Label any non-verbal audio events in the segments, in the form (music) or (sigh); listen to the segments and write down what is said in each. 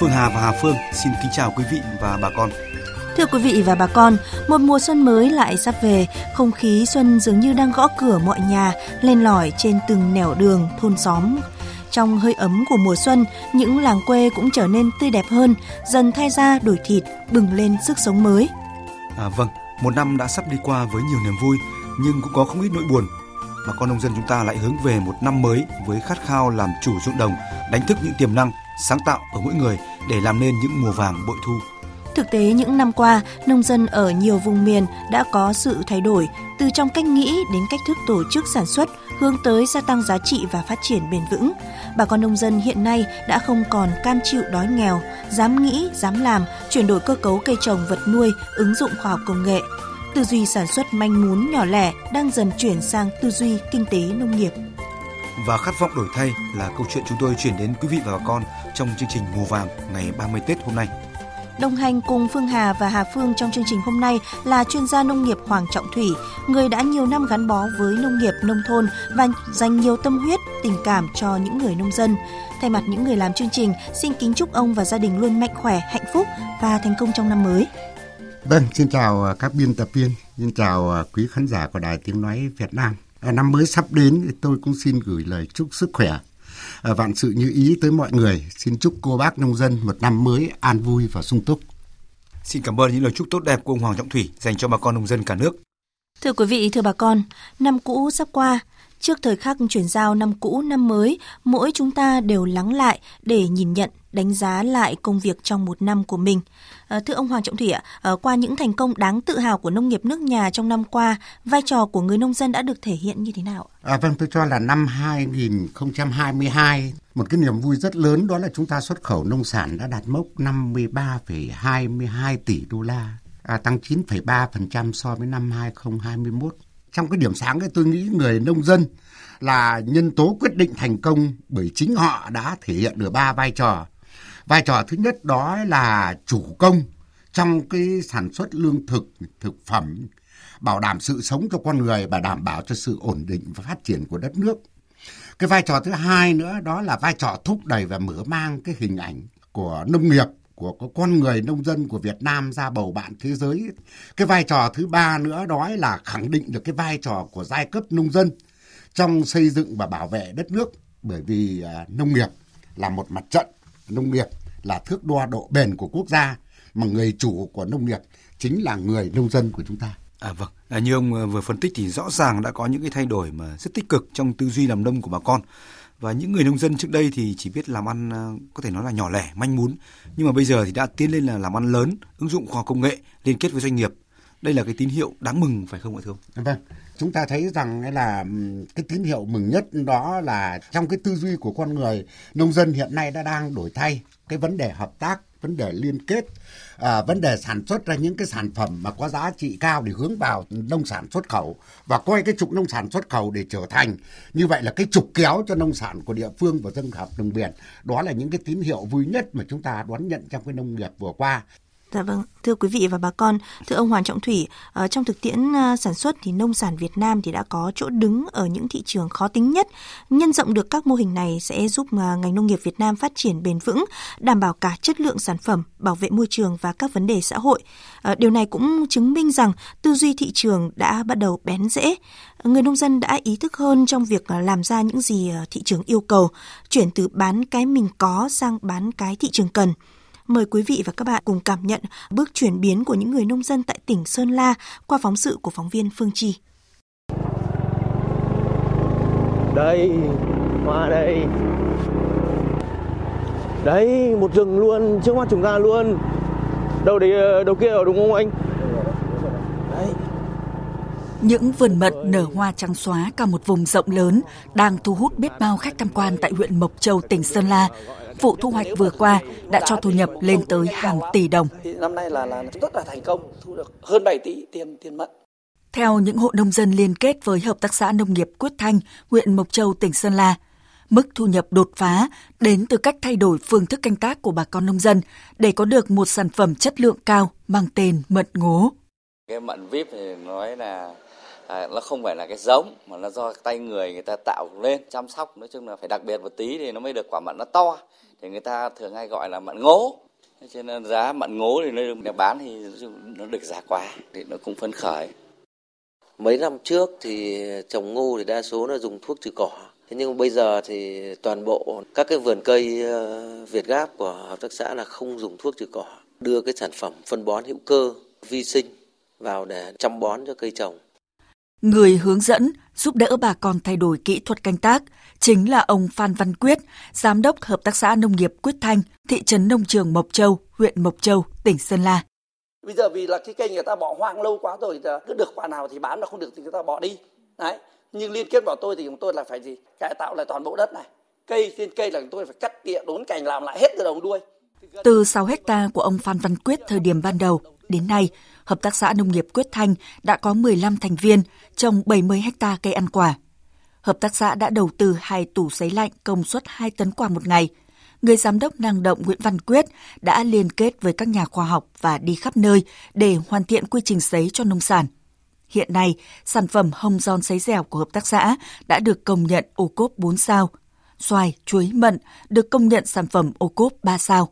Phương Hà và Hà Phương xin kính chào quý vị và bà con. Thưa quý vị và bà con, một mùa xuân mới lại sắp về, không khí xuân dường như đang gõ cửa mọi nhà, lên lỏi trên từng nẻo đường, thôn xóm. Trong hơi ấm của mùa xuân, những làng quê cũng trở nên tươi đẹp hơn, dần thay ra đổi thịt, bừng lên sức sống mới. À, vâng, một năm đã sắp đi qua với nhiều niềm vui, nhưng cũng có không ít nỗi buồn. Bà con nông dân chúng ta lại hướng về một năm mới với khát khao làm chủ ruộng đồng, đánh thức những tiềm năng, sáng tạo ở mỗi người để làm nên những mùa vàng bội thu. Thực tế những năm qua, nông dân ở nhiều vùng miền đã có sự thay đổi từ trong cách nghĩ đến cách thức tổ chức sản xuất hướng tới gia tăng giá trị và phát triển bền vững. Bà con nông dân hiện nay đã không còn cam chịu đói nghèo, dám nghĩ, dám làm, chuyển đổi cơ cấu cây trồng vật nuôi, ứng dụng khoa học công nghệ. Tư duy sản xuất manh mún nhỏ lẻ đang dần chuyển sang tư duy kinh tế nông nghiệp. Và khát vọng đổi thay là câu chuyện chúng tôi chuyển đến quý vị và bà con trong chương trình Mùa vàng ngày 30 Tết hôm nay. Đồng hành cùng Phương Hà và Hà Phương trong chương trình hôm nay là chuyên gia nông nghiệp Hoàng Trọng Thủy, người đã nhiều năm gắn bó với nông nghiệp nông thôn và dành nhiều tâm huyết, tình cảm cho những người nông dân. Thay mặt những người làm chương trình, xin kính chúc ông và gia đình luôn mạnh khỏe, hạnh phúc và thành công trong năm mới. Vâng, xin chào các biên tập viên, xin chào quý khán giả của Đài Tiếng Nói Việt Nam. Năm mới sắp đến, tôi cũng xin gửi lời chúc sức khỏe À, vạn sự như ý tới mọi người. Xin chúc cô bác nông dân một năm mới an vui và sung túc. Xin cảm ơn những lời chúc tốt đẹp của ông Hoàng Trọng Thủy dành cho bà con nông dân cả nước. Thưa quý vị, thưa bà con, năm cũ sắp qua, trước thời khắc chuyển giao năm cũ năm mới, mỗi chúng ta đều lắng lại để nhìn nhận, đánh giá lại công việc trong một năm của mình. À, thưa ông Hoàng Trọng Thủy ạ, à, qua những thành công đáng tự hào của nông nghiệp nước nhà trong năm qua, vai trò của người nông dân đã được thể hiện như thế nào? À, vâng, tôi cho là năm 2022 một cái niềm vui rất lớn đó là chúng ta xuất khẩu nông sản đã đạt mốc 53,22 tỷ đô la, à, tăng 9,3% so với năm 2021. Trong cái điểm sáng ấy tôi nghĩ người nông dân là nhân tố quyết định thành công bởi chính họ đã thể hiện được ba vai trò vai trò thứ nhất đó là chủ công trong cái sản xuất lương thực thực phẩm bảo đảm sự sống cho con người và đảm bảo cho sự ổn định và phát triển của đất nước cái vai trò thứ hai nữa đó là vai trò thúc đẩy và mở mang cái hình ảnh của nông nghiệp của con người nông dân của Việt Nam ra bầu bạn thế giới. Cái vai trò thứ ba nữa đó là khẳng định được cái vai trò của giai cấp nông dân trong xây dựng và bảo vệ đất nước bởi vì à, nông nghiệp là một mặt trận nông nghiệp là thước đo độ bền của quốc gia mà người chủ của nông nghiệp chính là người nông dân của chúng ta. À vâng, à, như ông ờ, vừa phân tích thì rõ ràng đã có những cái thay đổi mà rất tích cực trong tư duy làm nông của bà con. Và những người nông dân trước đây thì chỉ biết làm ăn ờ, có thể nói là nhỏ lẻ, manh mún, nhưng mà bây giờ thì đã tiến lên là làm ăn lớn, ứng dụng khoa công nghệ, liên kết với doanh nghiệp. Đây là cái tín hiệu đáng mừng phải không ạ thưa ông? Vâng, chúng ta thấy rằng là cái tín hiệu mừng nhất đó là trong cái tư duy của con người nông dân hiện nay đã đang đổi thay. Cái vấn đề hợp tác vấn đề liên kết à, vấn đề sản xuất ra những cái sản phẩm mà có giá trị cao để hướng vào nông sản xuất khẩu và coi cái trục nông sản xuất khẩu để trở thành. Như vậy là cái trục kéo cho nông sản của địa phương và dân hợp đồng biển. Đó là những cái tín hiệu vui nhất mà chúng ta đón nhận trong cái nông nghiệp vừa qua. Dạ vâng, thưa quý vị và bà con, thưa ông Hoàng Trọng Thủy, ờ, trong thực tiễn ờ, sản xuất thì nông sản Việt Nam thì đã có chỗ đứng ở những thị trường khó tính nhất. Nhân rộng được các mô hình này sẽ giúp ờ, ngành nông nghiệp Việt Nam phát triển bền vững, đảm bảo cả chất lượng sản phẩm, bảo vệ môi trường và các vấn đề xã hội. Điều này cũng chứng minh rằng tư duy thị trường đã bắt đầu bén rễ. Người nông dân đã ý thức hơn trong việc làm ra những gì thị trường yêu cầu, chuyển từ bán cái mình có sang bán cái thị trường cần. Mời quý vị và các bạn cùng cảm nhận bước chuyển biến của những người nông dân tại tỉnh Sơn La qua phóng sự của phóng viên Phương Chi. Đây, hoa đây. Đấy, một rừng luôn, trước mắt chúng ta luôn. Đâu đấy, đâu kia rồi đúng không anh? Đấy. Những vườn mận nở hoa trắng xóa cả một vùng rộng lớn đang thu hút biết bao khách tham quan tại huyện Mộc Châu, tỉnh Sơn La vụ thu hoạch vừa qua đã cho thu nhập lên tới hàng tỷ đồng. Năm nay là, là rất là thành công, thu được hơn 7 tỷ tiền tiền mận. Theo những hộ nông dân liên kết với Hợp tác xã Nông nghiệp Quyết Thanh, huyện Mộc Châu, tỉnh Sơn La, mức thu nhập đột phá đến từ cách thay đổi phương thức canh tác của bà con nông dân để có được một sản phẩm chất lượng cao mang tên mận ngố. Cái mận vip thì nói là À, nó không phải là cái giống mà nó do tay người người ta tạo lên chăm sóc nói chung là phải đặc biệt một tí thì nó mới được quả mận nó to thì người ta thường hay gọi là mận ngố. Cho nên giá mận ngố thì nó bán thì nó được giá quá thì nó cũng phấn khởi. Mấy năm trước thì trồng ngô thì đa số là dùng thuốc trừ cỏ. Thế nhưng bây giờ thì toàn bộ các cái vườn cây ờ, Việt Gáp của hợp tác xã là không dùng thuốc trừ cỏ. Đưa cái sản phẩm phân bón hữu cơ vi sinh vào để chăm bón cho cây trồng. Người hướng dẫn giúp đỡ bà con thay đổi kỹ thuật canh tác chính là ông Phan Văn Quyết, Giám đốc Hợp tác xã Nông nghiệp Quyết Thanh, thị trấn Nông Trường Mộc Châu, huyện Mộc Châu, tỉnh Sơn La. Bây giờ vì là cái cây người ta bỏ hoang lâu quá rồi, cứ được quả nào thì bán mà không được thì người ta bỏ đi. Đấy. Nhưng liên kết vào tôi thì chúng tôi là phải gì? Cải tạo lại toàn bộ đất này. Cây trên cây là chúng tôi phải cắt tỉa đốn cành làm lại hết từ đầu đuôi. Từ 6 hecta của ông Phan Văn Quyết thời điểm ban đầu đến nay, Hợp tác xã Nông nghiệp Quyết Thanh đã có 15 thành viên trồng 70 hecta cây ăn quả. Hợp tác xã đã đầu tư hai tủ sấy lạnh công suất 2 tấn quả một ngày. Người giám đốc năng động Nguyễn Văn Quyết đã liên kết với các nhà khoa học và đi khắp nơi để hoàn thiện quy trình sấy cho nông sản. Hiện nay, sản phẩm hồng giòn sấy dẻo của hợp tác xã đã được công nhận ô cốp 4 sao. Xoài, chuối, mận được công nhận sản phẩm ô cốp 3 sao.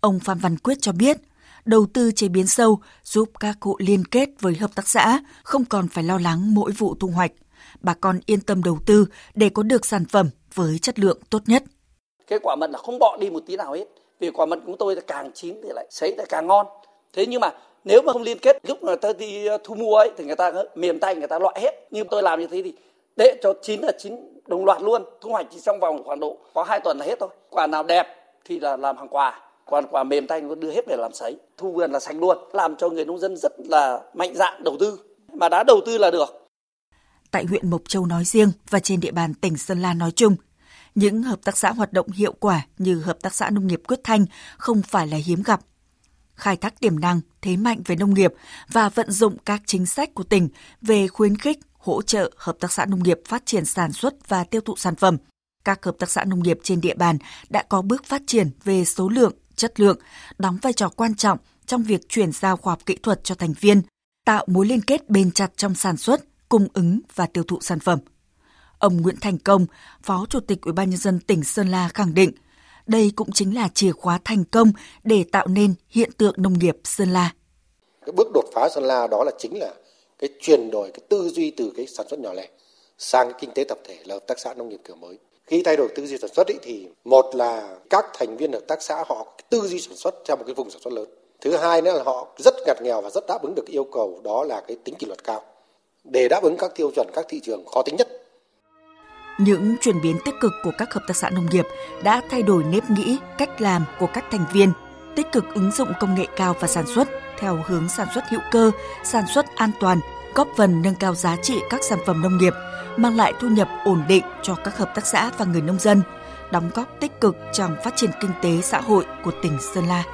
Ông Phan Văn Quyết cho biết, đầu tư chế biến sâu, giúp các hộ liên kết với hợp tác xã, không còn phải lo lắng mỗi vụ thu hoạch. Bà con yên tâm đầu tư để có được sản phẩm với chất lượng tốt nhất. Cái quả mận là không bỏ đi một tí nào hết. Vì quả mận của tôi là càng chín thì lại sấy lại càng ngon. Thế nhưng mà nếu mà không liên kết, lúc người ta đi ờ, thu mua ấy, thì người ta ờ, mềm tay người ta loại hết. Nhưng tôi làm như thế thì để cho chín là chín đồng loạt luôn. Thu hoạch chỉ trong vòng khoảng độ, có hai tuần là hết thôi. Quả nào đẹp thì là làm hàng quà còn quả mềm tay nó đưa hết về làm sấy. Thu vườn là sạch luôn làm cho người nông dân rất là mạnh dạn đầu tư. Mà đã đầu tư là được. Tại huyện Mộc Châu nói riêng và trên địa bàn tỉnh Sơn La nói chung những hợp tác xã hoạt động hiệu quả như hợp tác xã nông nghiệp Quyết Thanh không phải là hiếm gặp. Khai thác tiềm năng, thế mạnh về nông nghiệp và vận dụng các chính sách của tỉnh về khuyến khích, hỗ trợ hợp tác xã nông nghiệp phát triển sản xuất và tiêu thụ sản phẩm. Các hợp tác xã nông nghiệp trên địa bàn đã có bước phát triển về số lượng, chất lượng, đóng vai trò quan trọng trong việc chuyển giao khoa học kỹ thuật cho thành viên, tạo mối liên kết bền chặt trong sản xuất, cung ứng và tiêu thụ sản phẩm. Ông Nguyễn Thành Công, Phó Chủ tịch Ủy ban nhân dân tỉnh Sơn La khẳng định, đây cũng chính là chìa khóa thành công để tạo nên hiện tượng nông nghiệp Sơn La. Cái bước đột phá Sơn La đó là chính là cái chuyển đổi cái tư duy từ cái sản xuất nhỏ lẻ sang cái kinh tế tập thể là hợp tác xã nông nghiệp kiểu mới khi thay đổi tư duy sản xuất ý, thì một là các thành viên hợp tác xã họ tư duy sản xuất theo một cái vùng sản xuất lớn. Thứ hai nữa là họ rất ngặt nghèo và rất đáp ứng được yêu cầu đó là cái tính kỷ luật cao để đáp ứng các tiêu chuẩn các thị trường khó tính nhất. Những chuyển biến tích cực của các hợp tác xã nông nghiệp đã thay đổi nếp nghĩ, cách làm của các thành viên, tích cực ứng dụng công nghệ cao và sản xuất theo hướng sản xuất hữu cơ, sản xuất an toàn, góp phần nâng cao giá trị các sản phẩm nông nghiệp, mang lại thu nhập ổn định cho các hợp tác xã và người nông dân, đóng góp tích cực trong phát triển kinh tế xã hội của tỉnh Sơn La.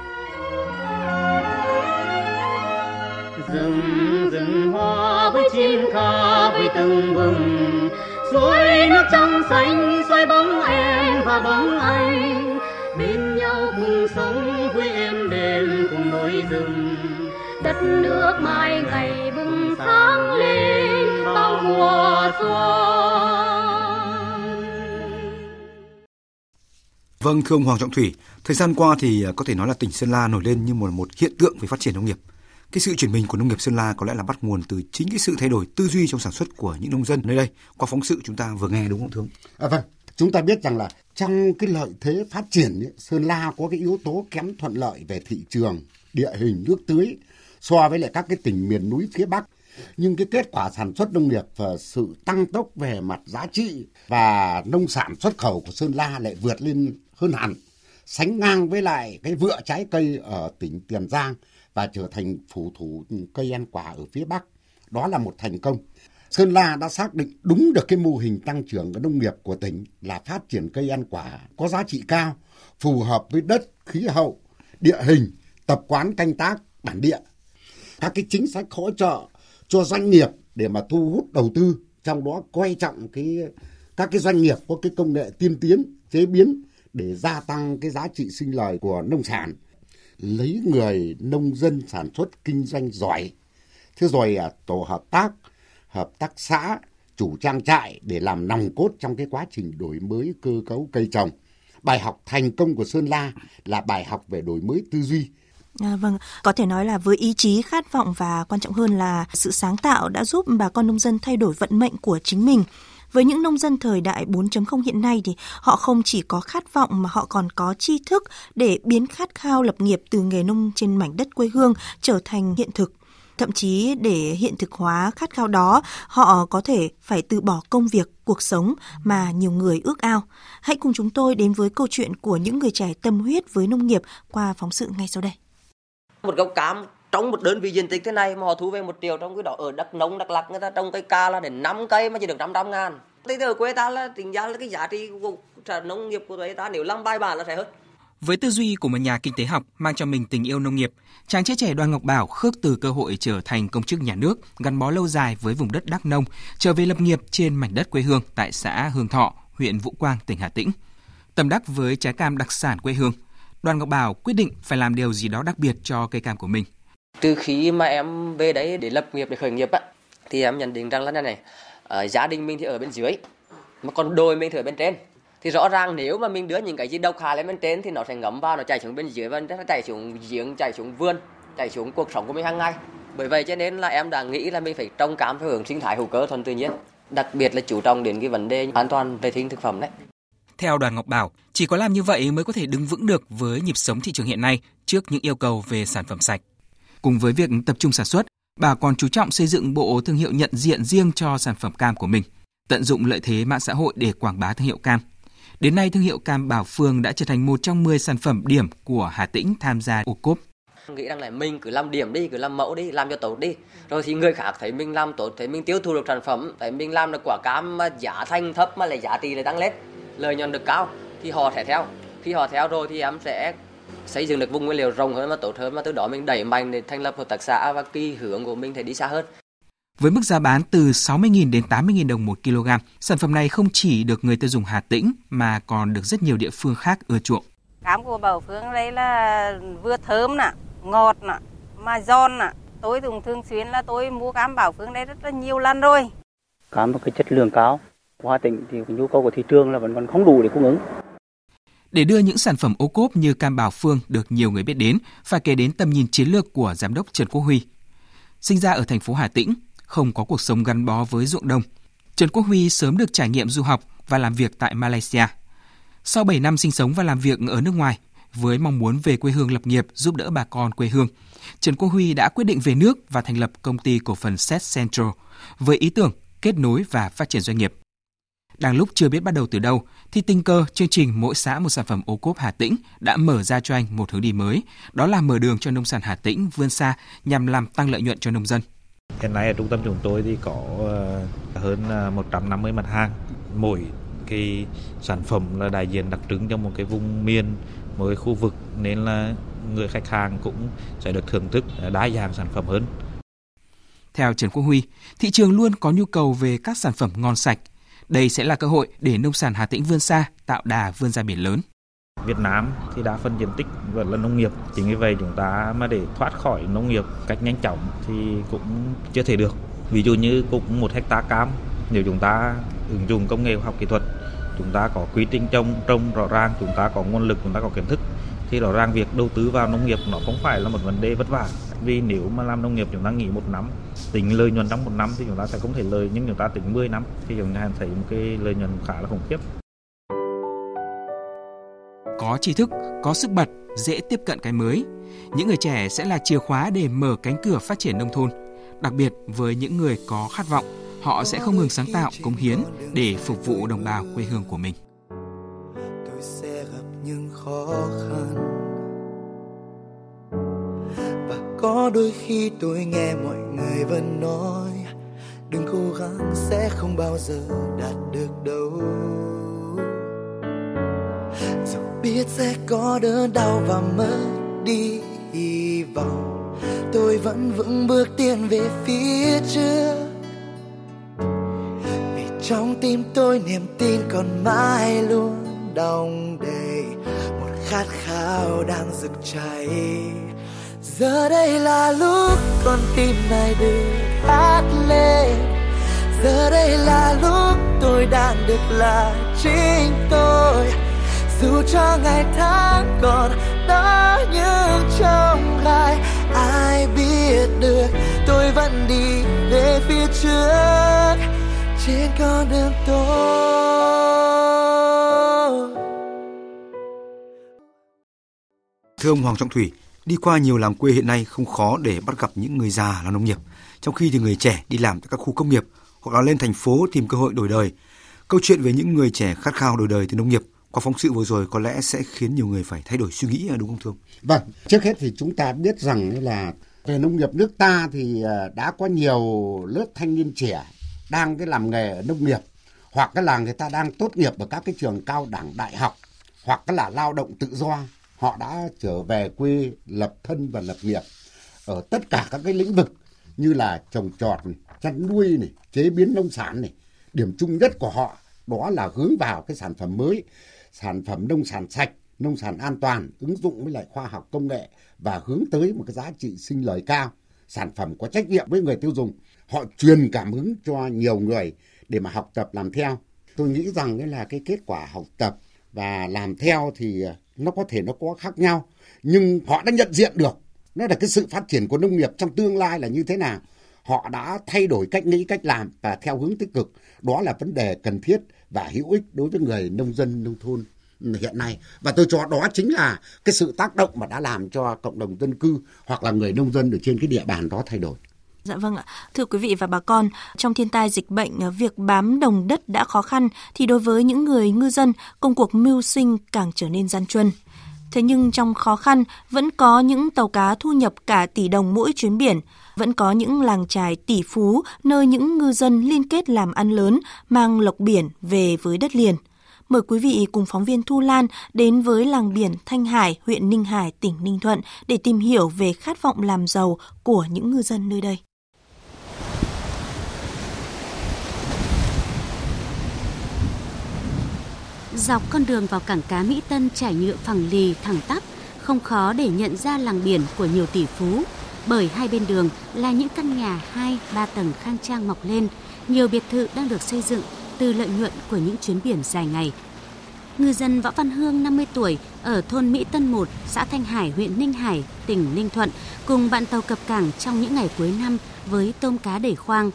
rừng rừng hoa với chim ca với từng bừng suối nước trong xanh xoay bóng em và bóng anh đất nước mai ngày bừng sáng lên bao mùa xuân Vâng, thưa ông Hoàng Trọng Thủy, thời gian qua thì à, có thể nói là tỉnh Sơn La nổi lên như một một hiện tượng về phát triển nông nghiệp. Cái sự chuyển mình của nông nghiệp Sơn La có lẽ là bắt nguồn từ chính cái sự thay đổi tư duy trong sản xuất của những nông dân nơi đây. Qua phóng sự chúng ta vừa nghe đúng không thưa ông? À, vâng, chúng ta biết rằng là trong cái lợi thế phát triển ấy, Sơn La có cái yếu tố kém thuận lợi về thị trường, địa hình nước tưới so với lại các cái tỉnh miền núi phía Bắc. Nhưng cái kết quả sản xuất nông nghiệp và sự tăng tốc về mặt giá trị và nông sản xuất khẩu của Sơn La lại vượt lên hơn hẳn, sánh ngang với lại cái vựa trái cây ở tỉnh Tiền Giang và trở thành phủ thủ cây ăn quả ở phía Bắc. Đó là một thành công. Sơn La đã xác định đúng được cái mô hình tăng trưởng của nông nghiệp của tỉnh là phát triển cây ăn quả có giá trị cao, phù hợp với đất, khí hậu, địa hình, tập quán canh tác bản địa. Các cái chính sách hỗ trợ cho doanh nghiệp để mà thu hút đầu tư, trong đó quan trọng cái các cái doanh nghiệp có cái công nghệ tiên tiến, chế biến để gia tăng cái giá trị sinh lời của nông sản lấy người nông dân sản xuất kinh doanh giỏi thế rồi à, tổ hợp tác hợp tác xã, chủ trang trại để làm nòng cốt trong cái quá trình đổi mới cơ cấu cây trồng. Bài học thành công của Sơn La là bài học về đổi mới tư duy, À, vâng, có thể nói là với ý chí, khát vọng và quan trọng hơn là sự sáng tạo đã giúp bà con nông dân thay đổi vận mệnh của chính mình. Với những nông dân thời đại 4.0 hiện nay thì họ không chỉ có khát vọng mà họ còn có tri thức để biến khát khao lập nghiệp từ nghề nông trên mảnh đất quê hương trở thành hiện thực. Thậm chí để hiện thực hóa khát khao đó, họ có thể phải từ bỏ công việc, cuộc sống mà nhiều người ước ao. Hãy cùng chúng tôi đến với câu chuyện của những người trẻ tâm huyết với nông nghiệp qua phóng sự ngay sau đây. Một gốc cam trong một đơn vị diện tích thế này mà họ thu về một triệu trong cái đó ở đất nông Đắk Lắk người ta trồng cây ca là đến 5 cây mà chỉ được 500 ngàn. Thế ở quê ta là tính ra là cái giá trị của nông nghiệp của người ta nếu làm bài bản là sẽ hơn. Với tư duy của một nhà kinh tế học mang cho mình tình yêu nông nghiệp, chàng trai trẻ Đoàn Ngọc Bảo khước từ cơ hội trở thành công chức nhà nước, gắn bó lâu dài với vùng đất Đắk Nông, trở về lập nghiệp trên mảnh đất quê hương tại xã Hương Thọ, huyện Vũ Quang, tỉnh Hà Tĩnh. tầm đắc với trái cam đặc sản quê hương, Đoàn Ngọc Bảo quyết định phải làm điều gì đó đặc biệt cho cây cam của mình. Từ khi mà em về đấy để lập nghiệp để khởi nghiệp á, thì em nhận định rằng là này này, ở gia đình mình thì ở bên dưới, mà còn đôi mình thì ở bên trên. Thì rõ ràng nếu mà mình đưa những cái gì độc hại lên bên trên thì nó sẽ ngấm vào, nó chảy xuống bên dưới và nó chảy xuống giếng, chảy xuống vườn, chảy xuống cuộc sống của mình hàng ngày. Bởi vậy cho nên là em đã nghĩ là mình phải trồng cám theo hướng sinh thái hữu cơ thuần tự nhiên. Đặc biệt là chú trọng đến cái vấn đề an toàn vệ sinh thực phẩm đấy. Theo Đoàn Ngọc Bảo, chỉ có làm như vậy mới có thể đứng vững được với nhịp sống thị trường hiện nay trước những yêu cầu về sản phẩm sạch. Cùng với việc tập trung sản xuất, bà còn chú trọng xây dựng bộ thương hiệu nhận diện riêng cho sản phẩm cam của mình, tận dụng lợi thế mạng xã hội để quảng bá thương hiệu cam. Đến nay, thương hiệu cam Bảo Phương đã trở thành một trong 10 sản phẩm điểm của Hà Tĩnh tham gia ô cốp. Nghĩ rằng là mình cứ làm điểm đi, cứ làm mẫu đi, làm cho tốt đi. Rồi thì người khác thấy mình làm tốt, thấy mình tiêu thụ được sản phẩm, thấy mình làm được quả cam mà giá thành thấp mà lại giá trị lại tăng lên lợi nhuận được cao thì họ sẽ theo khi họ theo rồi thì em sẽ xây dựng được vùng nguyên liệu rộng hơn và tốt hơn và từ đó mình đẩy mạnh để thành lập hợp tác xã và kỳ hướng của mình thể đi xa hơn. Với mức giá bán từ 60.000 đến 80.000 đồng một kg, sản phẩm này không chỉ được người tiêu dùng Hà Tĩnh mà còn được rất nhiều địa phương khác ưa chuộng. Cám của Bảo Phương đây là vừa thơm nè, ngọt nè, mà giòn nè. Tôi dùng thường xuyên là tôi mua cám Bảo Phương đây rất là nhiều lần rồi. Cám có cái chất lượng cao, của Hà Tĩnh thì nhu cầu của thị trường là vẫn còn không đủ để cung ứng. Để đưa những sản phẩm ô cốp như cam Bảo Phương được nhiều người biết đến, phải kể đến tầm nhìn chiến lược của giám đốc Trần Quốc Huy. Sinh ra ở thành phố Hà Tĩnh, không có cuộc sống gắn bó với ruộng đồng, Trần Quốc Huy sớm được trải nghiệm du học và làm việc tại Malaysia. Sau 7 năm sinh sống và làm việc ở nước ngoài, với mong muốn về quê hương lập nghiệp giúp đỡ bà con quê hương, Trần Quốc Huy đã quyết định về nước và thành lập công ty cổ phần Set Central với ý tưởng kết nối và phát triển doanh nghiệp. Đang lúc chưa biết bắt đầu từ đâu, thì tình cờ chương trình Mỗi xã một sản phẩm ô cốp Hà Tĩnh đã mở ra cho anh một hướng đi mới, đó là mở đường cho nông sản Hà Tĩnh vươn xa nhằm làm tăng lợi nhuận cho nông dân. Hiện nay ở trung tâm chúng tôi thì có ờ, hơn 150 ờ, mặt hàng, mỗi cái sản phẩm là đại diện đặc trưng cho một cái vùng miền, một cái khu vực nên là người khách hàng cũng sẽ được thưởng thức đa dạng sản phẩm hơn. Theo Trần Quốc Huy, thị trường luôn có nhu cầu về các sản phẩm ngon sạch, đây sẽ là cơ hội để nông sản Hà Tĩnh vươn xa, tạo đà vươn ra biển lớn. Việt Nam thì đa phần diện tích vẫn là nông nghiệp. Chính vì vậy chúng ta mà để thoát khỏi nông nghiệp cách nhanh chóng thì cũng chưa thể được. Ví dụ như cũng một hecta cam, nếu chúng ta ứng dụng công nghệ khoa học kỹ thuật, chúng ta có quy trình trồng trồng rõ ràng, chúng ta có nguồn lực, chúng ta có kiến thức thì rõ ràng việc đầu tư vào nông nghiệp nó không phải là một vấn đề vất vả vì nếu mà làm nông nghiệp chúng ta nghỉ một năm tính lợi nhuận trong một năm thì chúng ta sẽ không thể lời nhưng chúng ta tính 10 năm thì chúng ta thấy một cái lợi nhuận khá là khủng khiếp có tri thức, có sức bật, dễ tiếp cận cái mới. Những người trẻ sẽ là chìa khóa để mở cánh cửa phát triển nông thôn. Đặc biệt với những người có khát vọng, họ sẽ không ngừng sáng tạo, cống hiến để phục vụ đồng bào quê hương của mình. Tôi sẽ gặp những khó khăn có đôi khi tôi nghe mọi người vẫn nói, đừng cố gắng, sẽ không bao giờ đạt được đâu. Dù biết sẽ có đớn đau và mất đi hy vọng, tôi vẫn vững bước tiến về phía trước. Vì trong tim tôi niềm tin còn mãi luôn đong đầy, một khát khao đang rực cháy giờ đây là lúc con tim này được hát lên. Giờ đây là lúc tôi đang được là chính tôi. Dù cho ngày tháng còn đó nhưng trong gai ai biết được tôi vẫn đi về phía trước. Trên con đường tôi. Thưa ông Hoàng Trọng Thủy, đi qua nhiều làng quê hiện nay không khó để bắt gặp những người già làm nông nghiệp, trong khi thì người trẻ đi làm tại các khu công nghiệp hoặc là lên thành phố tìm cơ hội đổi đời. Câu chuyện về những người trẻ khát khao đổi đời từ nông nghiệp qua phóng sự vừa rồi có lẽ sẽ khiến nhiều người phải thay đổi suy nghĩ à, đúng không thưa ông? Vâng, trước hết thì chúng ta biết rằng là về nông nghiệp nước ta thì à, đã có nhiều lớp thanh niên trẻ đang cái làm nghề ở nông nghiệp hoặc cái là người ta đang tốt nghiệp ở các cái trường cao đẳng đại học hoặc cái là lao động tự do họ đã trở về quê lập thân và lập nghiệp ở tất cả các cái lĩnh vực như là trồng trọt này, chăn nuôi này chế biến nông sản này. Điểm chung nhất của họ đó là hướng vào cái sản phẩm mới sản phẩm nông sản sạch nông sản an toàn ứng dụng với lại khoa học công nghệ và hướng tới một cái giá trị sinh lời cao sản phẩm có trách nhiệm với người tiêu dùng. Họ truyền cảm hứng cho nhiều người để mà học tập làm theo. Tôi nghĩ rằng đấy là cái kết quả học tập và làm theo thì nó có thể nó có khác nhau, nhưng họ đã nhận diện được nó là cái sự phát triển của nông nghiệp trong tương lai là như thế nào. Họ đã thay đổi cách nghĩ, cách làm và theo hướng tích cực. Đó là vấn đề cần thiết và hữu ích đối với người nông dân, nông thôn hiện nay. Và tôi cho đó chính là cái sự tác động mà đã làm cho cộng đồng dân cư hoặc là người nông dân ở trên cái địa bàn đó thay đổi. Dạ vâng ạ. Thưa quý vị và bà con, trong thiên tai dịch bệnh, ờ, việc bám đồng đất đã khó khăn thì đối với những người ngư dân, công cuộc mưu sinh càng trở nên gian truân. Thế nhưng trong khó khăn vẫn có những tàu cá thu nhập cả tỷ đồng mỗi chuyến biển, vẫn có những làng trài tỷ phú nơi những ngư dân liên kết làm ăn lớn mang lộc biển về với đất liền. Mời quý vị cùng phóng viên Thu Lan đến với làng biển Thanh Hải, huyện Ninh Hải, tỉnh Ninh Thuận để tìm hiểu về khát vọng làm giàu của những ngư dân nơi đây. Dọc con đường vào cảng cá Mỹ Tân trải nhựa phẳng lì thẳng tắp, không khó để nhận ra làng biển của nhiều tỷ phú, bởi hai bên đường là những căn nhà 2, 3 tầng khang trang mọc lên, nhiều biệt thự đang được xây dựng từ lợi nhuận của những chuyến biển dài ngày. Ngư dân Võ Văn Hương 50 tuổi ở thôn Mỹ Tân 1, xã Thanh Hải, huyện Ninh Hải, tỉnh Ninh Thuận cùng bạn tàu cập cảng trong những ngày cuối năm với tôm cá đầy khoang.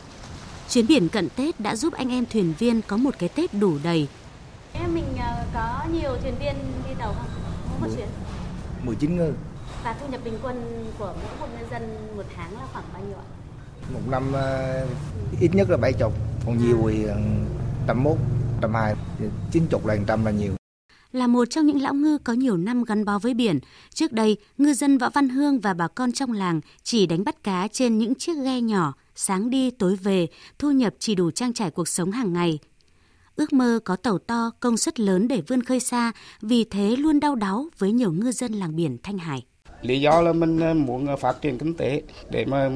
Chuyến biển cận Tết đã giúp anh em thuyền viên có một cái Tết đủ đầy, mình ờ, có nhiều thuyền viên đi tàu không? Mỗi một chuyến? 19 người. Và thu nhập bình quân của mỗi một ngư dân một tháng là khoảng bao nhiêu ạ? Một năm uh, ít nhất là 70, còn nhiều thì tầm 1, tầm 2, 90 là trăm là nhiều. Là một trong những lão ngư có nhiều năm gắn bó với biển, trước đây ngư dân Võ Văn Hương và bà con trong làng chỉ đánh bắt cá trên những chiếc ghe nhỏ, sáng đi tối về, thu nhập chỉ đủ trang trải cuộc sống hàng ngày – ước mơ có tàu to, công suất lớn để vươn khơi xa, vì thế luôn đau đáu với nhiều ngư dân làng biển Thanh Hải. Lý do là mình ờ, muốn ờ, phát triển kinh tế để mà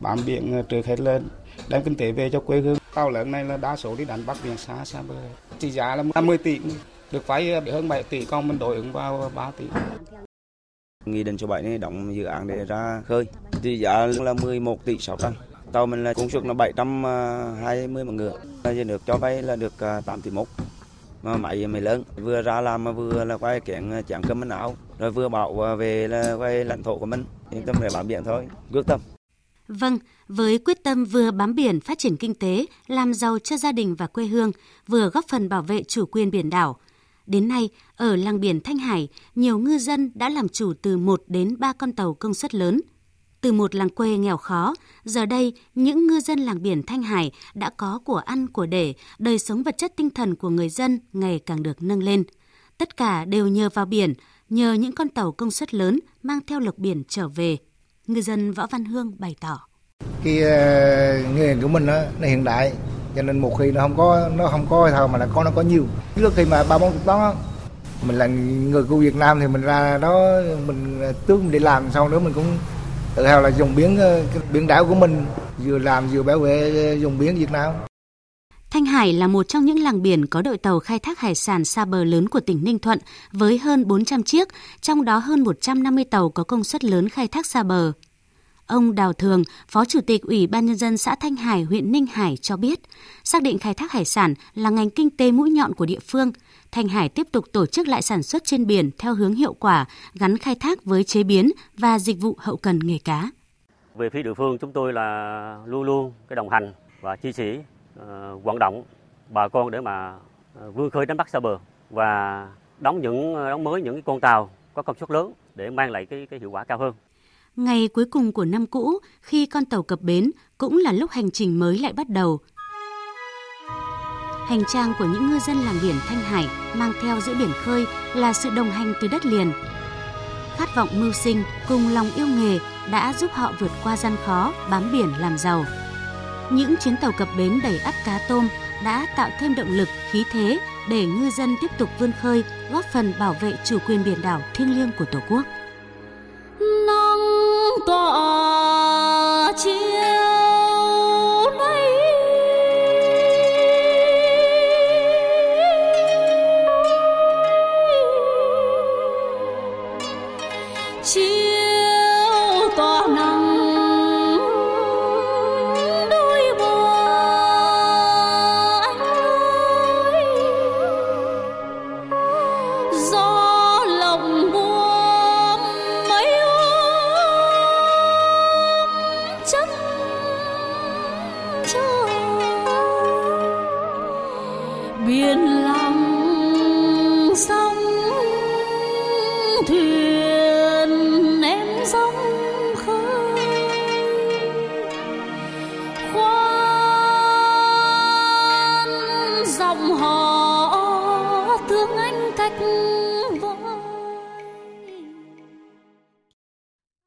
bám biển ờ, trước hết là đem kinh tế về cho quê hương. Tàu lớn này là đa số đi đánh bắt biển xa xa bờ. Trị giá là 50 tỷ, được vay hơn 7 tỷ, còn mình đổi ứng vào 3 tỷ. Nghị định số 7 này đóng dự án để ra khơi. Trị giá là 11 tỷ 600 Tàu mình là công suất là 720 à, một ngựa. Giờ được cho vay là được à, 8 tỷ mốc. Mà máy máy lớn, vừa ra làm mà vừa là quay kiện à, chạm cơm bánh áo, rồi vừa bảo à, về là quay lãnh thổ của mình. Yên tâm để bám biển thôi, quyết tâm. Vâng, với quyết tâm vừa bám biển phát triển kinh tế, làm giàu cho gia đình và quê hương, vừa góp phần bảo vệ chủ quyền biển đảo. Đến nay, ở làng biển Thanh Hải, nhiều ngư dân đã làm chủ từ 1 đến 3 con tàu công suất lớn – từ một làng quê nghèo khó, giờ đây những ngư dân làng biển Thanh Hải đã có của ăn của để, đời sống vật chất tinh thần của người dân ngày càng được nâng lên. Tất cả đều nhờ vào biển, nhờ những con tàu công suất lớn mang theo lộc biển trở về. Ngư dân Võ Văn Hương bày tỏ. Cái uh, ờ, nghề của mình đó, nó hiện đại, cho nên một khi nó không có nó không có thôi mà là có nó có nhiều. Trước khi mà ba bốn chục tấn mình là người của Việt Nam thì mình ra đó mình ờ, tước mình đi làm sau nữa mình cũng tự hào là dùng biển ờ, biển đảo của mình vừa làm vừa bảo vệ ờ, dùng biển Việt Nam. Thanh Hải là một trong những làng biển có đội tàu khai thác hải sản xa bờ lớn của tỉnh Ninh Thuận với hơn 400 chiếc, trong đó hơn 150 tàu có công suất lớn khai thác xa bờ. Ông Đào Thường, Phó Chủ tịch Ủy ban Nhân dân xã Thanh Hải, huyện Ninh Hải cho biết, xác định khai thác hải sản là ngành kinh tế mũi nhọn của địa phương. Thanh Hải tiếp tục tổ chức lại sản xuất trên biển theo hướng hiệu quả, gắn khai thác với chế biến và dịch vụ hậu cần nghề cá. Về phía địa phương chúng tôi là luôn luôn cái đồng hành và chia sẻ uh, vận động bà con để mà vươn khơi đánh bắt xa bờ và đóng những đóng mới những con tàu có công suất lớn để mang lại cái cái hiệu quả cao hơn. Ngày cuối cùng của năm cũ, khi con tàu cập bến, cũng là lúc hành trình mới lại bắt đầu. Hành trang của những ngư dân làng biển Thanh Hải mang theo giữa biển khơi là sự đồng hành từ đất liền. Khát vọng mưu sinh cùng lòng yêu nghề đã giúp họ vượt qua gian khó, bám biển làm giàu. Những chuyến tàu cập bến đầy ắp cá tôm đã tạo thêm động lực, khí thế để ngư dân tiếp tục vươn khơi, góp phần bảo vệ chủ quyền biển đảo thiêng liêng của Tổ quốc.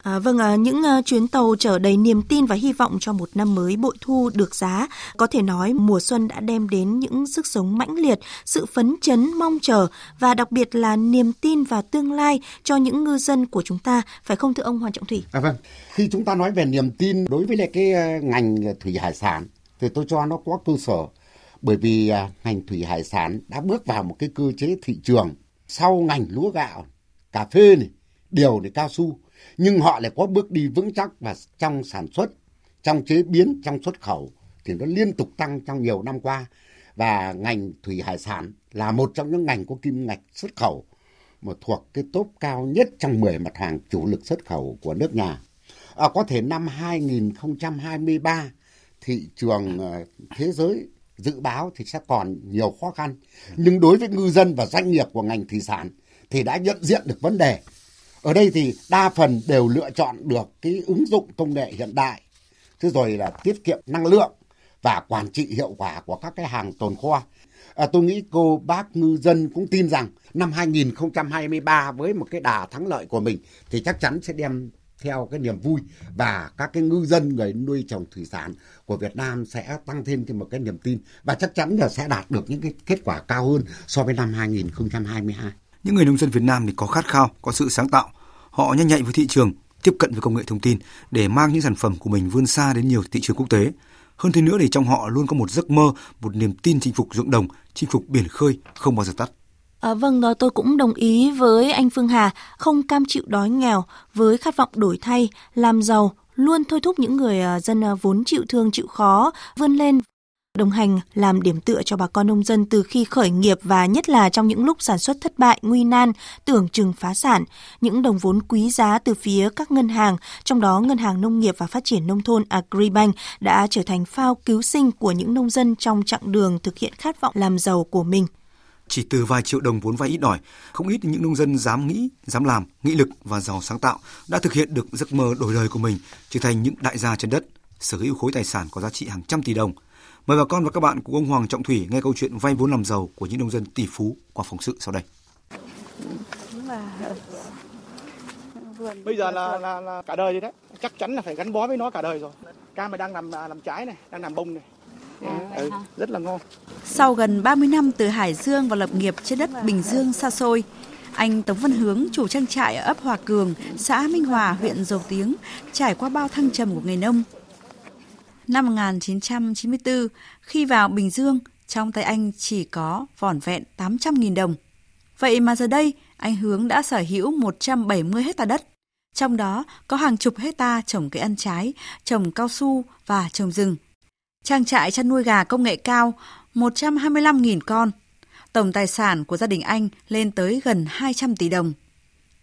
À, vâng, à, những à, chuyến tàu chở đầy niềm tin và hy vọng cho một năm mới bội thu được giá. Có thể nói mùa xuân đã đem đến những sức sống mãnh liệt, sự phấn chấn mong chờ và đặc biệt là niềm tin và tương lai cho những ngư dân của chúng ta, phải không thưa ông Hoàng Trọng Thủy? À vâng, khi chúng ta nói về niềm tin đối với lại cái à, ngành thủy hải sản thì tôi cho nó có cơ sở bởi vì à, ngành thủy hải sản đã bước vào một cái cơ chế thị trường sau ngành lúa gạo, cà phê này, điều này cao su nhưng họ lại có bước đi vững chắc và trong sản xuất, trong chế biến, trong xuất khẩu thì nó liên tục tăng trong nhiều năm qua và ngành thủy hải sản là một trong những ngành có kim ngạch xuất khẩu mà thuộc cái top cao nhất trong 10 mặt hàng chủ lực xuất khẩu của nước nhà. À, có thể năm 2023 thị trường ờ, thế giới dự báo thì sẽ còn nhiều khó khăn. Nhưng đối với ngư dân và doanh nghiệp của ngành thủy sản thì đã nhận diện được vấn đề. Ở đây thì đa phần đều lựa chọn được cái ứng dụng công nghệ hiện đại. Thế rồi là tiết kiệm năng lượng và quản trị hiệu quả của các cái hàng tồn kho. À, tôi nghĩ cô bác ngư dân cũng tin rằng năm 2023 với một cái đà thắng lợi của mình thì chắc chắn sẽ đem theo cái niềm vui và các cái ngư dân người nuôi trồng thủy sản của Việt Nam sẽ tăng thêm thêm một cái niềm tin và chắc chắn là sẽ đạt được những cái kết quả cao hơn so với năm 2022. Những người nông dân Việt Nam thì có khát khao, có sự sáng tạo. Họ nhanh nhạy với thị trường, tiếp cận với công nghệ thông tin để mang những sản phẩm của mình vươn xa đến nhiều thị trường quốc tế. Hơn thế nữa thì trong họ luôn có một giấc mơ, một niềm tin chinh phục ruộng đồng, chinh phục biển khơi, không bao giờ tắt. À, vâng, đó tôi cũng đồng ý với anh Phương Hà, không cam chịu đói nghèo với khát vọng đổi thay, làm giàu, luôn thôi thúc những người à, dân à, vốn chịu thương chịu khó vươn lên đồng hành làm điểm tựa cho bà con nông dân từ khi khởi nghiệp và nhất là trong những lúc sản xuất thất bại, nguy nan, tưởng chừng phá sản, những đồng vốn quý giá từ phía các ngân hàng, trong đó Ngân hàng Nông nghiệp và Phát triển Nông thôn Agribank đã trở thành phao cứu sinh của những nông dân trong chặng đường thực hiện khát vọng làm giàu của mình. Chỉ từ vài triệu đồng vốn vay ít ỏi, không ít những nông dân dám nghĩ, dám làm, nghị lực và giàu sáng tạo đã thực hiện được giấc mơ đổi đời của mình, trở thành những đại gia trên đất, sở hữu khối tài sản có giá trị hàng trăm tỷ đồng. Mời bà con và các bạn cùng ông Hoàng Trọng Thủy nghe câu chuyện vay vốn làm giàu của những nông dân tỷ phú qua phóng sự sau đây. Bây giờ là, là, là cả đời rồi đấy, chắc chắn là phải gắn bó với nó cả đời rồi. Cam này đang làm làm trái này, đang làm bông này. ừ, rất là ngon. Sau gần 30 năm từ Hải Dương và lập nghiệp trên đất Bình Dương xa xôi, anh Tống Văn Hướng, chủ trang trại ở ấp Hòa Cường, xã Minh Hòa, huyện Dầu Tiếng, trải qua bao thăng trầm của nghề nông. Năm 1994, khi vào Bình Dương, trong tay anh chỉ có vỏn vẹn 800.000 đồng. Vậy mà giờ đây, anh Hướng đã sở hữu 170 hecta đất. Trong đó có hàng chục hecta trồng cây ăn trái, trồng cao su và trồng rừng. Trang trại chăn nuôi gà công nghệ cao 125.000 con. Tổng tài sản của gia đình anh lên tới gần 200 tỷ đồng.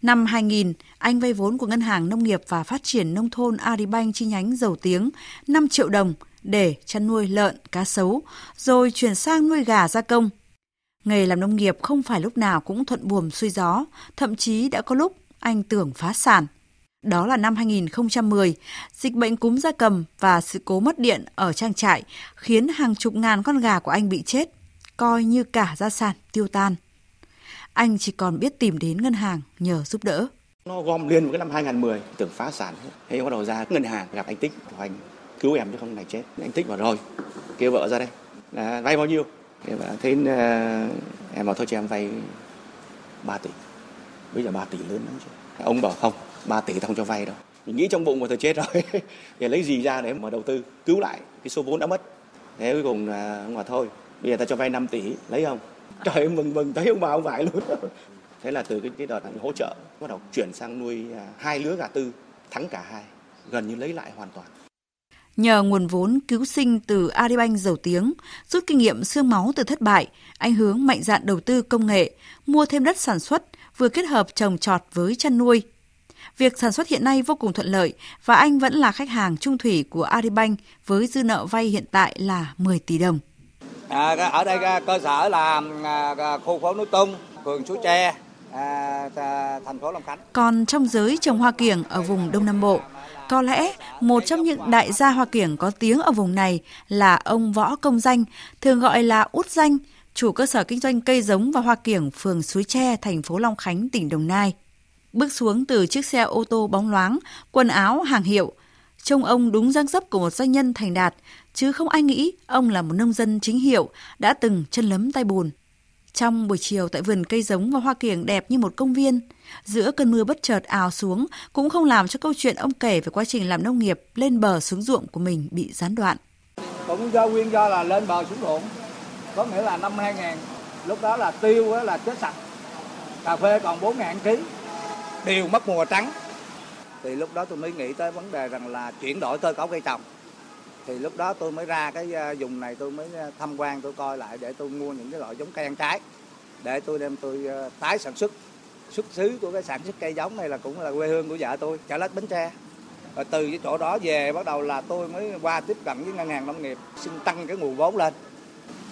Năm 2000, anh vay vốn của Ngân hàng Nông nghiệp và Phát triển Nông thôn Agribank chi nhánh Dầu Tiếng 5 triệu đồng để chăn nuôi lợn, cá sấu, rồi chuyển sang nuôi gà gia công. Nghề làm nông nghiệp không phải lúc nào cũng thuận buồm xuôi gió, thậm chí đã có lúc anh tưởng phá sản. Đó là năm 2010, dịch bệnh cúm gia cầm và sự cố mất điện ở trang trại khiến hàng chục ngàn con gà của anh bị chết, coi như cả gia sản tiêu tan. Anh chỉ còn biết tìm đến ngân hàng nhờ giúp đỡ. Nó gom liền với cái năm 2010, tưởng phá sản. Thế bắt đầu ra ngân hàng gặp anh Tích, anh cứu em chứ không này chết. Anh Tích bảo rồi, kêu vợ ra đây, là vay bao nhiêu? Thế, bảo, thế uh, em bảo thôi cho em vay 3 tỷ. Bây giờ 3 tỷ lớn lắm chứ. Ông bảo không, 3 tỷ không cho vay đâu. Mình nghĩ trong bụng mà thời chết rồi. (laughs) để lấy gì ra để mà đầu tư, cứu lại cái số vốn đã mất. Thế cuối cùng là ông bảo thôi, bây giờ ta cho vay 5 tỷ, lấy không? Trời mừng mừng thấy ông bà ông vải luôn. (laughs) Thế là từ cái, cái đợt hỗ trợ bắt đầu chuyển sang nuôi à, hai lứa gà tư, thắng cả hai, gần như lấy lại hoàn toàn. Nhờ nguồn vốn cứu sinh từ Agribank dầu tiếng, rút kinh nghiệm xương máu từ thất bại, anh hướng mạnh dạn đầu tư công nghệ, mua thêm đất sản xuất, vừa kết hợp trồng trọt với chăn nuôi. Việc sản xuất hiện nay vô cùng thuận lợi và anh vẫn là khách hàng trung thủy của Agribank với dư nợ vay hiện tại là 10 tỷ đồng. À, ở đây cơ sở là à, à, khu phố núi Tung, phường Suối Tre, à, à, thành phố Long Khánh. Còn trong giới trồng hoa kiểng ở vùng Đông Nam Bộ, có lẽ một trong những đại gia hoa kiểng có tiếng ở vùng này là ông Võ Công Danh, thường gọi là Út Danh, chủ cơ sở kinh doanh cây giống và hoa kiểng phường Suối Tre, thành phố Long Khánh, tỉnh Đồng Nai. Bước xuống từ chiếc xe ô tô bóng loáng, quần áo hàng hiệu, trông ông đúng dáng dấp của một doanh nhân thành đạt, chứ không ai nghĩ ông là một nông dân chính hiệu đã từng chân lấm tay bùn. Trong buổi chiều tại vườn cây giống và hoa kiểng đẹp như một công viên, giữa cơn mưa bất chợt ào xuống cũng không làm cho câu chuyện ông kể về quá trình làm nông nghiệp lên bờ xuống ruộng của mình bị gián đoạn. Cũng do nguyên do là lên bờ xuống ruộng, có nghĩa là năm 2000, lúc đó là tiêu là chết sạch, cà phê còn 4 ngàn ký, đều mất mùa trắng. Thì lúc đó tôi mới nghĩ tới vấn đề rằng là chuyển đổi cơ cấu cây trồng thì lúc đó tôi mới ra cái ờ, vùng này tôi mới ờ, tham quan, tôi coi lại để tôi mua những cái loại giống cây ăn trái. Để tôi đem tôi ờ, tái sản xuất. Xuất xứ của cái sản xuất cây giống này là cũng là quê hương của vợ tôi chợ lách, bến tre. Và từ cái chỗ đó về bắt đầu là tôi mới qua tiếp cận với ngân hàng nông nghiệp, xin tăng cái nguồn vốn lên.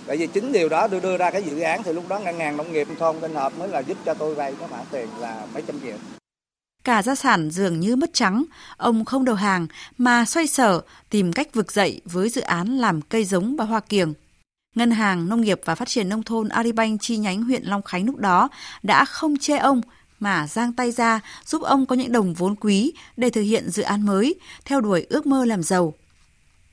Bởi vì chính điều đó tôi đưa ra cái dự án thì lúc đó ngân hàng nông nghiệp thôn Tân Hợp mới là giúp cho tôi vay cái khoản tiền là mấy trăm triệu. Cả gia sản dường như mất trắng, ông không đầu hàng mà xoay sở tìm cách vực dậy với dự án làm cây giống và hoa kiểng. Ngân hàng Nông nghiệp và Phát triển Nông thôn Aribank chi nhánh huyện Long Khánh lúc đó đã không chê ông mà giang tay ra giúp ông có những đồng vốn quý để thực hiện dự án mới, theo đuổi ước mơ làm giàu.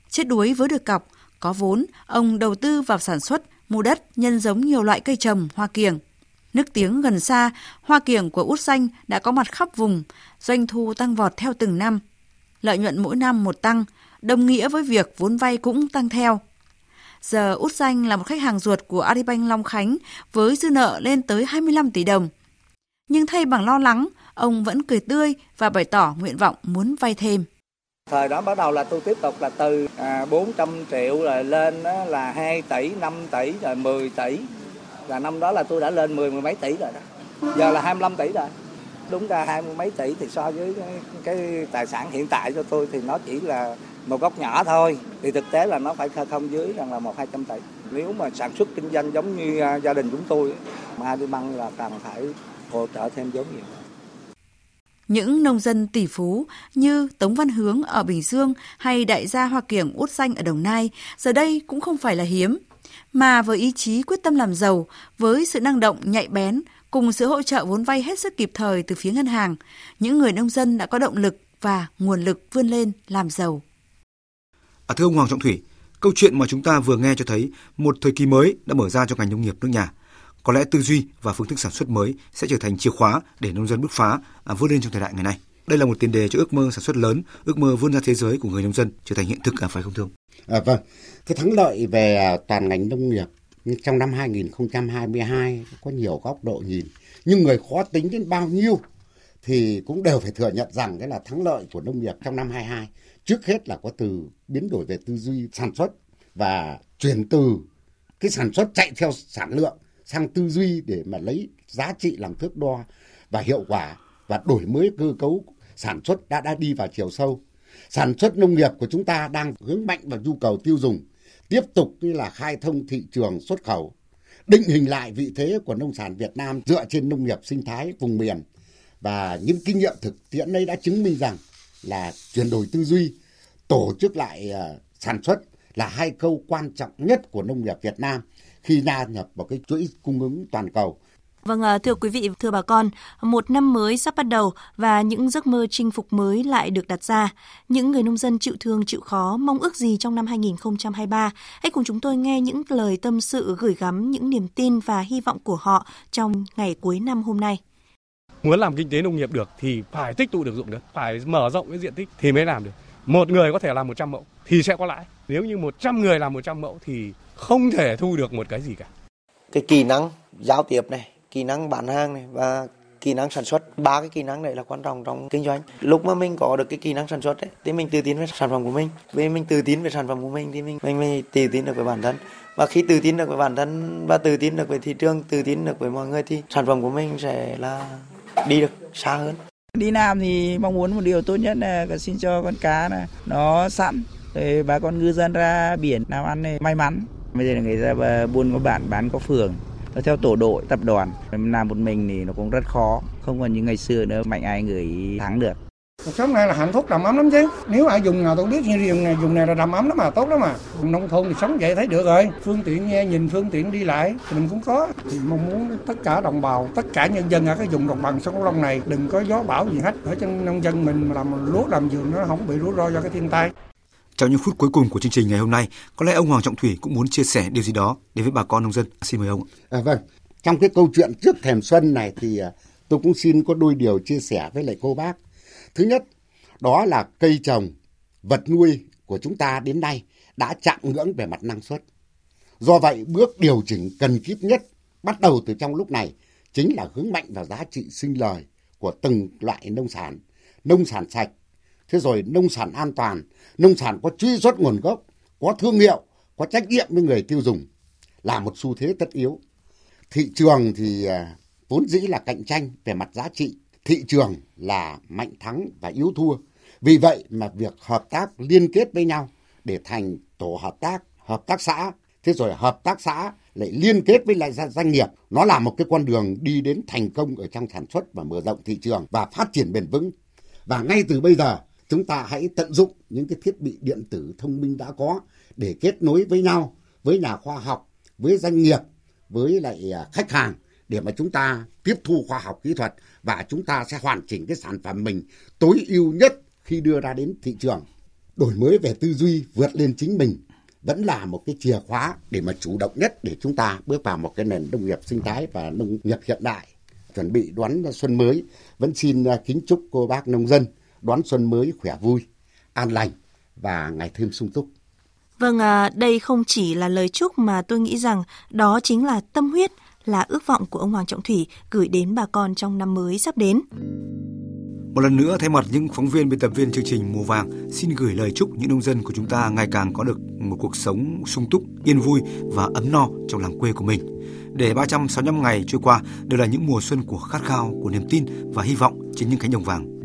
Chết đuối với được cọc, có vốn, ông đầu tư vào sản xuất, mua đất, nhân giống nhiều loại cây trồng, hoa kiểng. Nước tiếng gần xa, hoa kiểng của Út Xanh đã có mặt khắp vùng, doanh thu tăng vọt theo từng năm. Lợi nhuận mỗi năm một tăng, đồng nghĩa với việc vốn vay cũng tăng theo. Giờ Út Xanh là một khách hàng ruột của Aribank Long Khánh với dư nợ lên tới 25 tỷ đồng. Nhưng thay bằng lo lắng, ông vẫn cười tươi và bày tỏ nguyện vọng muốn vay thêm. Thời đó bắt đầu là tôi tiếp tục là từ à, 400 triệu rồi lên là 2 tỷ, 5 tỷ, rồi 10 tỷ là năm đó là tôi đã lên mười mười mấy tỷ rồi đó. Giờ là 25 tỷ rồi. Đúng ra hai mươi mấy tỷ thì so với cái, tài sản hiện tại cho tôi thì nó chỉ là một góc nhỏ thôi. Thì thực tế là nó phải không dưới rằng là một hai trăm tỷ. Nếu mà sản xuất kinh doanh giống như à, gia đình chúng tôi mà đi băng là cần phải hỗ trợ thêm giống nhiều những nông dân tỷ phú như Tống Văn Hướng ở Bình Dương hay đại gia Hoa Kiểng Út Xanh ở Đồng Nai giờ đây cũng không phải là hiếm mà với ý chí quyết tâm làm giàu, với sự năng động nhạy bén, cùng sự hỗ trợ vốn vay hết sức kịp thời từ phía ngân hàng, những người nông dân đã có động lực và nguồn lực vươn lên làm giàu. À, thưa ông Hoàng Trọng Thủy, câu chuyện mà chúng ta vừa nghe cho thấy một thời kỳ mới đã mở ra cho ngành nông nghiệp nước nhà. Có lẽ tư duy và phương thức sản xuất mới sẽ trở thành chìa khóa để nông dân bứt phá, à, vươn lên trong thời đại ngày nay. Đây là một tiền đề cho ước mơ sản xuất lớn, ước mơ vươn ra thế giới của người nông dân trở thành hiện thực à, phải không thưa ông? À, vâng, cái thắng lợi về à, toàn ngành nông nghiệp trong năm 2022 có nhiều góc độ nhìn, nhưng người khó tính đến bao nhiêu thì cũng đều phải thừa nhận rằng cái là thắng lợi của nông nghiệp trong năm 22. Trước hết là có từ biến đổi về tư duy sản xuất và chuyển từ cái sản xuất chạy theo sản lượng sang tư duy để mà lấy giá trị làm thước đo và hiệu quả và đổi mới cơ cấu sản xuất đã đã đi vào chiều sâu. Sản xuất nông nghiệp của chúng ta đang hướng mạnh vào nhu cầu tiêu dùng, tiếp tục như là khai thông thị trường xuất khẩu, định hình lại vị thế của nông sản Việt Nam dựa trên nông nghiệp sinh thái vùng miền và những kinh nghiệm thực tiễn ấy đã chứng minh rằng là chuyển đổi tư duy, tổ chức lại ờ, sản xuất là hai câu quan trọng nhất của nông nghiệp Việt Nam khi gia nhập vào cái chuỗi cung ứng toàn cầu. Vâng, à, thưa quý vị, thưa bà con, một năm mới sắp bắt đầu và những giấc mơ chinh phục mới lại được đặt ra. Những người nông dân chịu thương, chịu khó, mong ước gì trong năm 2023? Hãy cùng chúng tôi nghe những lời tâm sự gửi gắm những niềm tin và hy vọng của họ trong ngày cuối năm hôm nay. Muốn làm kinh tế nông nghiệp được thì phải tích tụ được dụng đất, phải mở rộng cái diện tích thì mới làm được. Một người có thể làm 100 mẫu thì sẽ có lãi. Nếu như 100 người làm 100 mẫu thì không thể thu được một cái gì cả. Cái kỹ năng giao tiếp này, kỹ năng bán hàng này và kỹ năng sản xuất. Ba cái kỹ năng này là quan trọng trong kinh doanh. Lúc mà mình có được cái kỹ năng sản xuất ấy, thì mình tự tin về sản phẩm của mình. Vì mình tự tin về sản phẩm của mình thì mình mình mới tự tin được với bản thân. Và khi tự tin được với bản thân và tự tin được với thị trường tự tin được với mọi người thì sản phẩm của mình sẽ là đi được xa hơn. Đi làm thì mong muốn một điều tốt nhất là xin cho con cá là nó sẵn để bà con ngư dân ra biển làm ăn này may mắn. Bây giờ là người ta buôn có bạn bán có phường theo tổ đội, tập đoàn. Làm một mình thì nó cũng rất khó. Không còn như ngày xưa nữa, mạnh ai người thắng được. Cuộc sống này là hạnh phúc, đầm ấm lắm chứ. Nếu ai dùng nào, tôi biết như dùng này dùng này là đầm ấm lắm mà, tốt lắm mà. Nông thôn thì sống vậy thấy được rồi. Phương tiện nghe, nhìn phương tiện đi lại, thì mình cũng có. Thì mong muốn tất cả đồng bào, tất cả nhân dân ở cái vùng đồng bằng sông cửu long này, đừng có gió bão gì hết. Ở trên nông dân mình làm lúa làm vườn nó không bị rủi ro do cái thiên tai trong những phút cuối cùng của chương trình ngày hôm nay, có lẽ ông Hoàng Trọng Thủy cũng muốn chia sẻ điều gì đó đến với bà con nông dân. Xin mời ông. À, vâng, trong cái câu chuyện trước thềm xuân này thì à, tôi cũng xin có đôi điều chia sẻ với lại cô bác. Thứ nhất, đó là cây trồng, vật nuôi của chúng ta đến nay đã chạm ngưỡng về mặt năng suất. Do vậy, bước điều chỉnh cần kíp nhất bắt đầu từ trong lúc này chính là hướng mạnh vào giá trị sinh lời của từng loại nông sản, nông sản sạch, thế rồi nông sản an toàn, nông sản có truy xuất nguồn gốc, có thương hiệu, có trách nhiệm với người tiêu dùng là một xu thế tất yếu. Thị trường thì à, vốn dĩ là cạnh tranh về mặt giá trị, thị trường là mạnh thắng và yếu thua. Vì vậy mà việc hợp tác liên kết với nhau để thành tổ hợp tác, hợp tác xã, thế rồi hợp tác xã lại liên kết với lại doanh nghiệp, nó là một cái con đường đi đến thành công ở trong sản xuất và mở rộng thị trường và phát triển bền vững. Và ngay từ bây giờ chúng ta hãy tận dụng những cái thiết bị điện tử thông minh đã có để kết nối với nhau, với nhà khoa học, với doanh nghiệp, với lại à, khách hàng để mà chúng ta tiếp thu khoa học kỹ thuật và chúng ta sẽ hoàn chỉnh cái sản phẩm mình tối ưu nhất khi đưa ra đến thị trường. Đổi mới về tư duy vượt lên chính mình vẫn là một cái chìa khóa để mà chủ động nhất để chúng ta bước vào một cái nền nông nghiệp sinh thái và nông nghiệp hiện đại. Chuẩn bị đón xuân mới, vẫn xin à, kính chúc cô bác nông dân đón xuân mới khỏe vui, an lành và ngày thêm sung túc. Vâng, à, đây không chỉ là lời chúc mà tôi nghĩ rằng đó chính là tâm huyết, là ước vọng của ông Hoàng Trọng Thủy gửi đến bà con trong năm mới sắp đến. Một lần nữa, thay mặt những phóng viên biên tập viên chương trình Mùa Vàng, xin gửi lời chúc những nông dân của chúng ta ngày càng có được một cuộc sống sung túc, yên vui và ấm no trong làng quê của mình. Để 365 ngày trôi qua đều là những mùa xuân của khát khao, của niềm tin và hy vọng trên những cánh đồng vàng.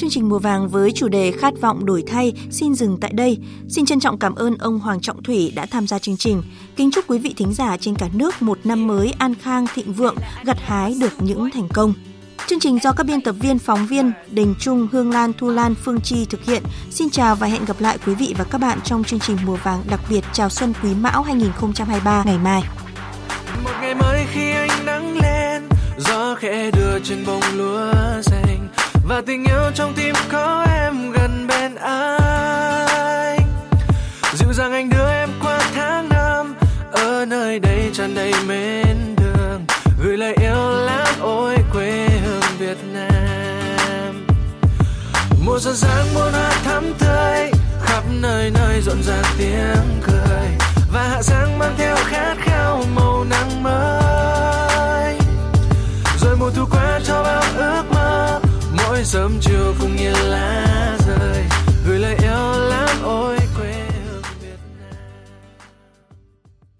Chương trình mùa vàng với chủ đề khát vọng đổi thay xin dừng tại đây. Xin trân trọng cảm ơn ông Hoàng Trọng Thủy đã tham gia chương trình. Kính chúc quý vị thính giả trên cả nước một năm mới an khang thịnh vượng, gặt hái được những thành công. Chương trình do các biên tập viên, phóng viên Đình Trung, Hương Lan, Thu Lan, Phương Chi thực hiện. Xin chào và hẹn gặp lại quý vị và các bạn trong chương trình mùa vàng đặc biệt chào xuân quý mão 2023 ngày mai. Một ngày mới khi ánh nắng lên, gió khẽ đưa trên bông lúa tình yêu trong tim có em gần bên anh. Dịu dàng anh đưa em qua tháng năm, ở nơi đây tràn đầy mến đường. Gửi lời yêu lãng ôi quê hương Việt Nam. Mùa xuân sáng muôn hoa thắm tươi, khắp nơi nơi rộn ràng tiếng cười. Và hạ sáng mang theo khát khao màu nắng mới. Rồi mùa thu qua sớm chiều cùng như lá rơi. Gửi lời yêu